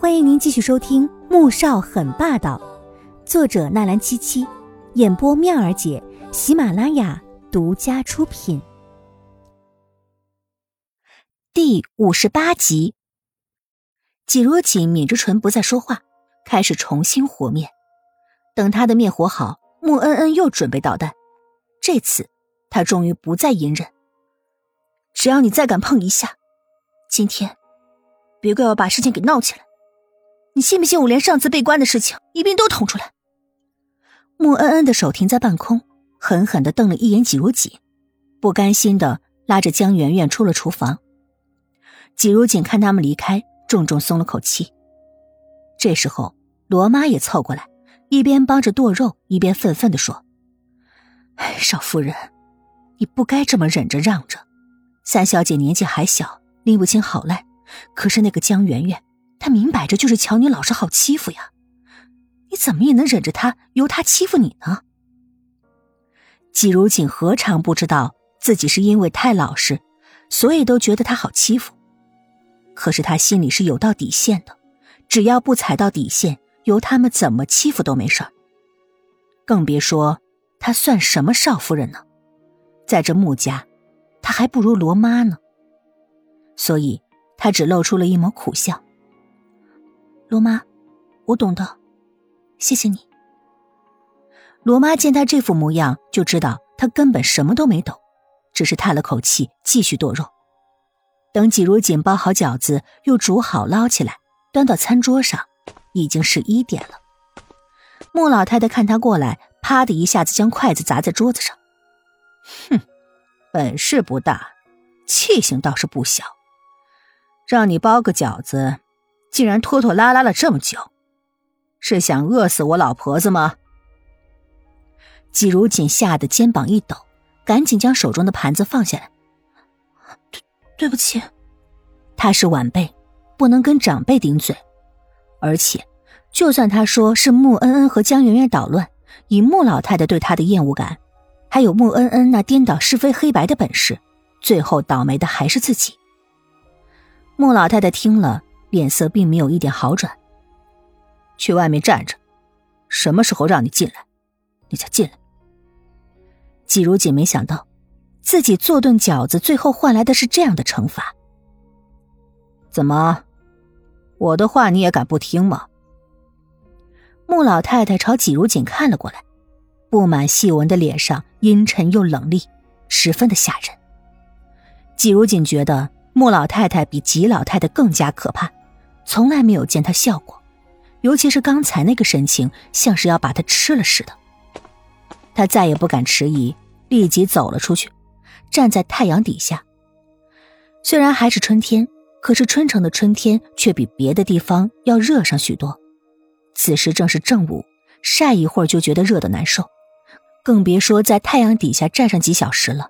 欢迎您继续收听《穆少很霸道》，作者纳兰七七，演播妙儿姐，喜马拉雅独家出品。第五十八集，季如锦抿着唇不再说话，开始重新和面。等他的面和好，穆恩恩又准备捣蛋。这次他终于不再隐忍，只要你再敢碰一下，今天别怪我把事情给闹起来。你信不信我连上次被关的事情一并都捅出来？穆恩恩的手停在半空，狠狠的瞪了一眼季如锦，不甘心的拉着江圆圆出了厨房。季如锦看他们离开，重重松了口气。这时候，罗妈也凑过来，一边帮着剁肉，一边愤愤的说：“，少夫人，你不该这么忍着让着。三小姐年纪还小，拎不清好赖，可是那个江圆圆……”他明摆着就是瞧你老实好欺负呀，你怎么也能忍着他由他欺负你呢？季如锦何尝不知道自己是因为太老实，所以都觉得他好欺负。可是他心里是有道底线的，只要不踩到底线，由他们怎么欺负都没事儿。更别说他算什么少夫人呢，在这穆家，他还不如罗妈呢。所以他只露出了一抹苦笑。罗妈，我懂的，谢谢你。罗妈见他这副模样，就知道他根本什么都没懂，只是叹了口气，继续剁肉。等季如锦包好饺子，又煮好捞起来，端到餐桌上，已经是一点了。穆老太太看他过来，啪的一下子将筷子砸在桌子上，哼，本事不大，气性倒是不小，让你包个饺子。竟然拖拖拉拉了这么久，是想饿死我老婆子吗？季如锦吓得肩膀一抖，赶紧将手中的盘子放下来。对，对不起，他是晚辈，不能跟长辈顶嘴。而且，就算他说是穆恩恩和江圆圆捣乱，以穆老太太对他的厌恶感，还有穆恩恩那颠倒是非黑白的本事，最后倒霉的还是自己。穆老太太听了。脸色并没有一点好转。去外面站着，什么时候让你进来，你再进来。季如锦没想到，自己做顿饺子，最后换来的是这样的惩罚。怎么，我的话你也敢不听吗？穆老太太朝季如锦看了过来，布满细纹的脸上阴沉又冷厉，十分的吓人。季如锦觉得穆老太太比季老太太更加可怕。从来没有见他笑过，尤其是刚才那个神情，像是要把他吃了似的。他再也不敢迟疑，立即走了出去，站在太阳底下。虽然还是春天，可是春城的春天却比别的地方要热上许多。此时正是正午，晒一会儿就觉得热的难受，更别说在太阳底下站上几小时了。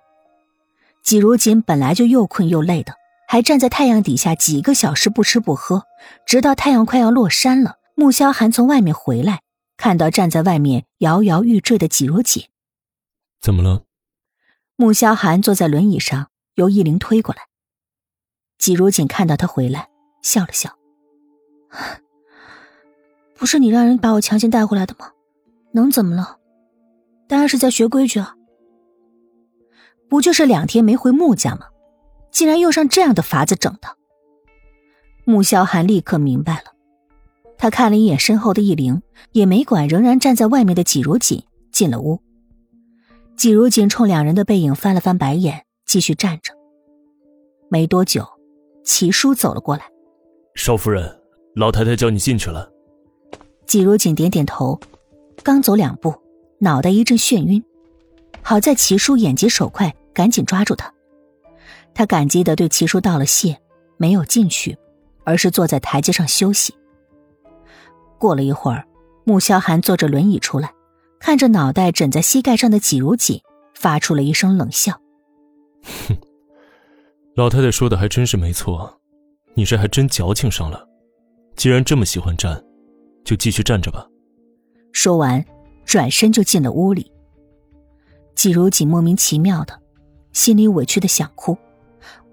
季如锦本来就又困又累的。还站在太阳底下几个小时不吃不喝，直到太阳快要落山了。穆萧寒从外面回来，看到站在外面摇摇欲坠的季如锦，怎么了？穆萧寒坐在轮椅上，由易灵推过来。季如锦看到他回来，笑了笑：“不是你让人把我强行带回来的吗？能怎么了？当然是在学规矩啊！不就是两天没回穆家吗？”竟然用上这样的法子整他，穆萧寒立刻明白了。他看了一眼身后的易灵，也没管仍然站在外面的季如锦，进了屋。季如锦冲两人的背影翻了翻白眼，继续站着。没多久，齐叔走了过来：“少夫人，老太太叫你进去了。”季如锦点点头，刚走两步，脑袋一阵眩晕。好在齐叔眼疾手快，赶紧抓住他。他感激的对齐叔道了谢，没有进去，而是坐在台阶上休息。过了一会儿，穆萧寒坐着轮椅出来，看着脑袋枕在膝盖上的季如锦，发出了一声冷笑：“哼，老太太说的还真是没错，你这还真矫情上了。既然这么喜欢站，就继续站着吧。”说完，转身就进了屋里。季如锦莫名其妙的，心里委屈的想哭。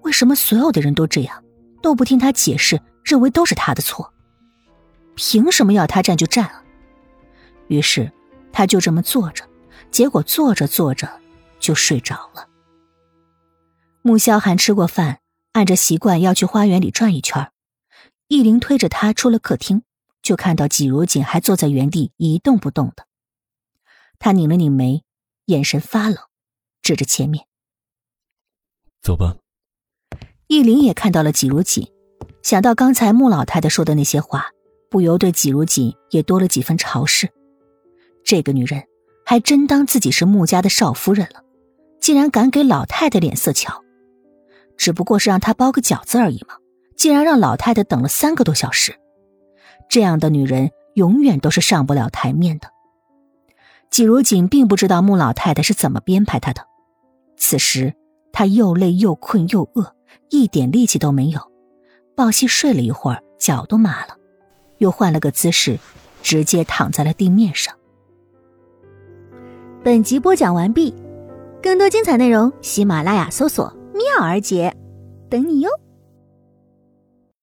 为什么所有的人都这样，都不听他解释，认为都是他的错？凭什么要他站就站啊？于是他就这么坐着，结果坐着坐着就睡着了。穆萧寒吃过饭，按着习惯要去花园里转一圈。易灵推着他出了客厅，就看到季如锦还坐在原地一动不动的。他拧了拧眉，眼神发冷，指着前面：“走吧。”易林也看到了季如锦，想到刚才穆老太太说的那些话，不由对季如锦也多了几分嘲视。这个女人还真当自己是穆家的少夫人了，竟然敢给老太太脸色瞧。只不过是让她包个饺子而已嘛，竟然让老太太等了三个多小时。这样的女人永远都是上不了台面的。季如锦并不知道穆老太太是怎么编排她的。此时她又累又困又饿，一点力气都没有，鲍西睡了一会儿，脚都麻了，又换了个姿势，直接躺在了地面上。本集播讲完毕，更多精彩内容，喜马拉雅搜索。妙儿姐，等你哟。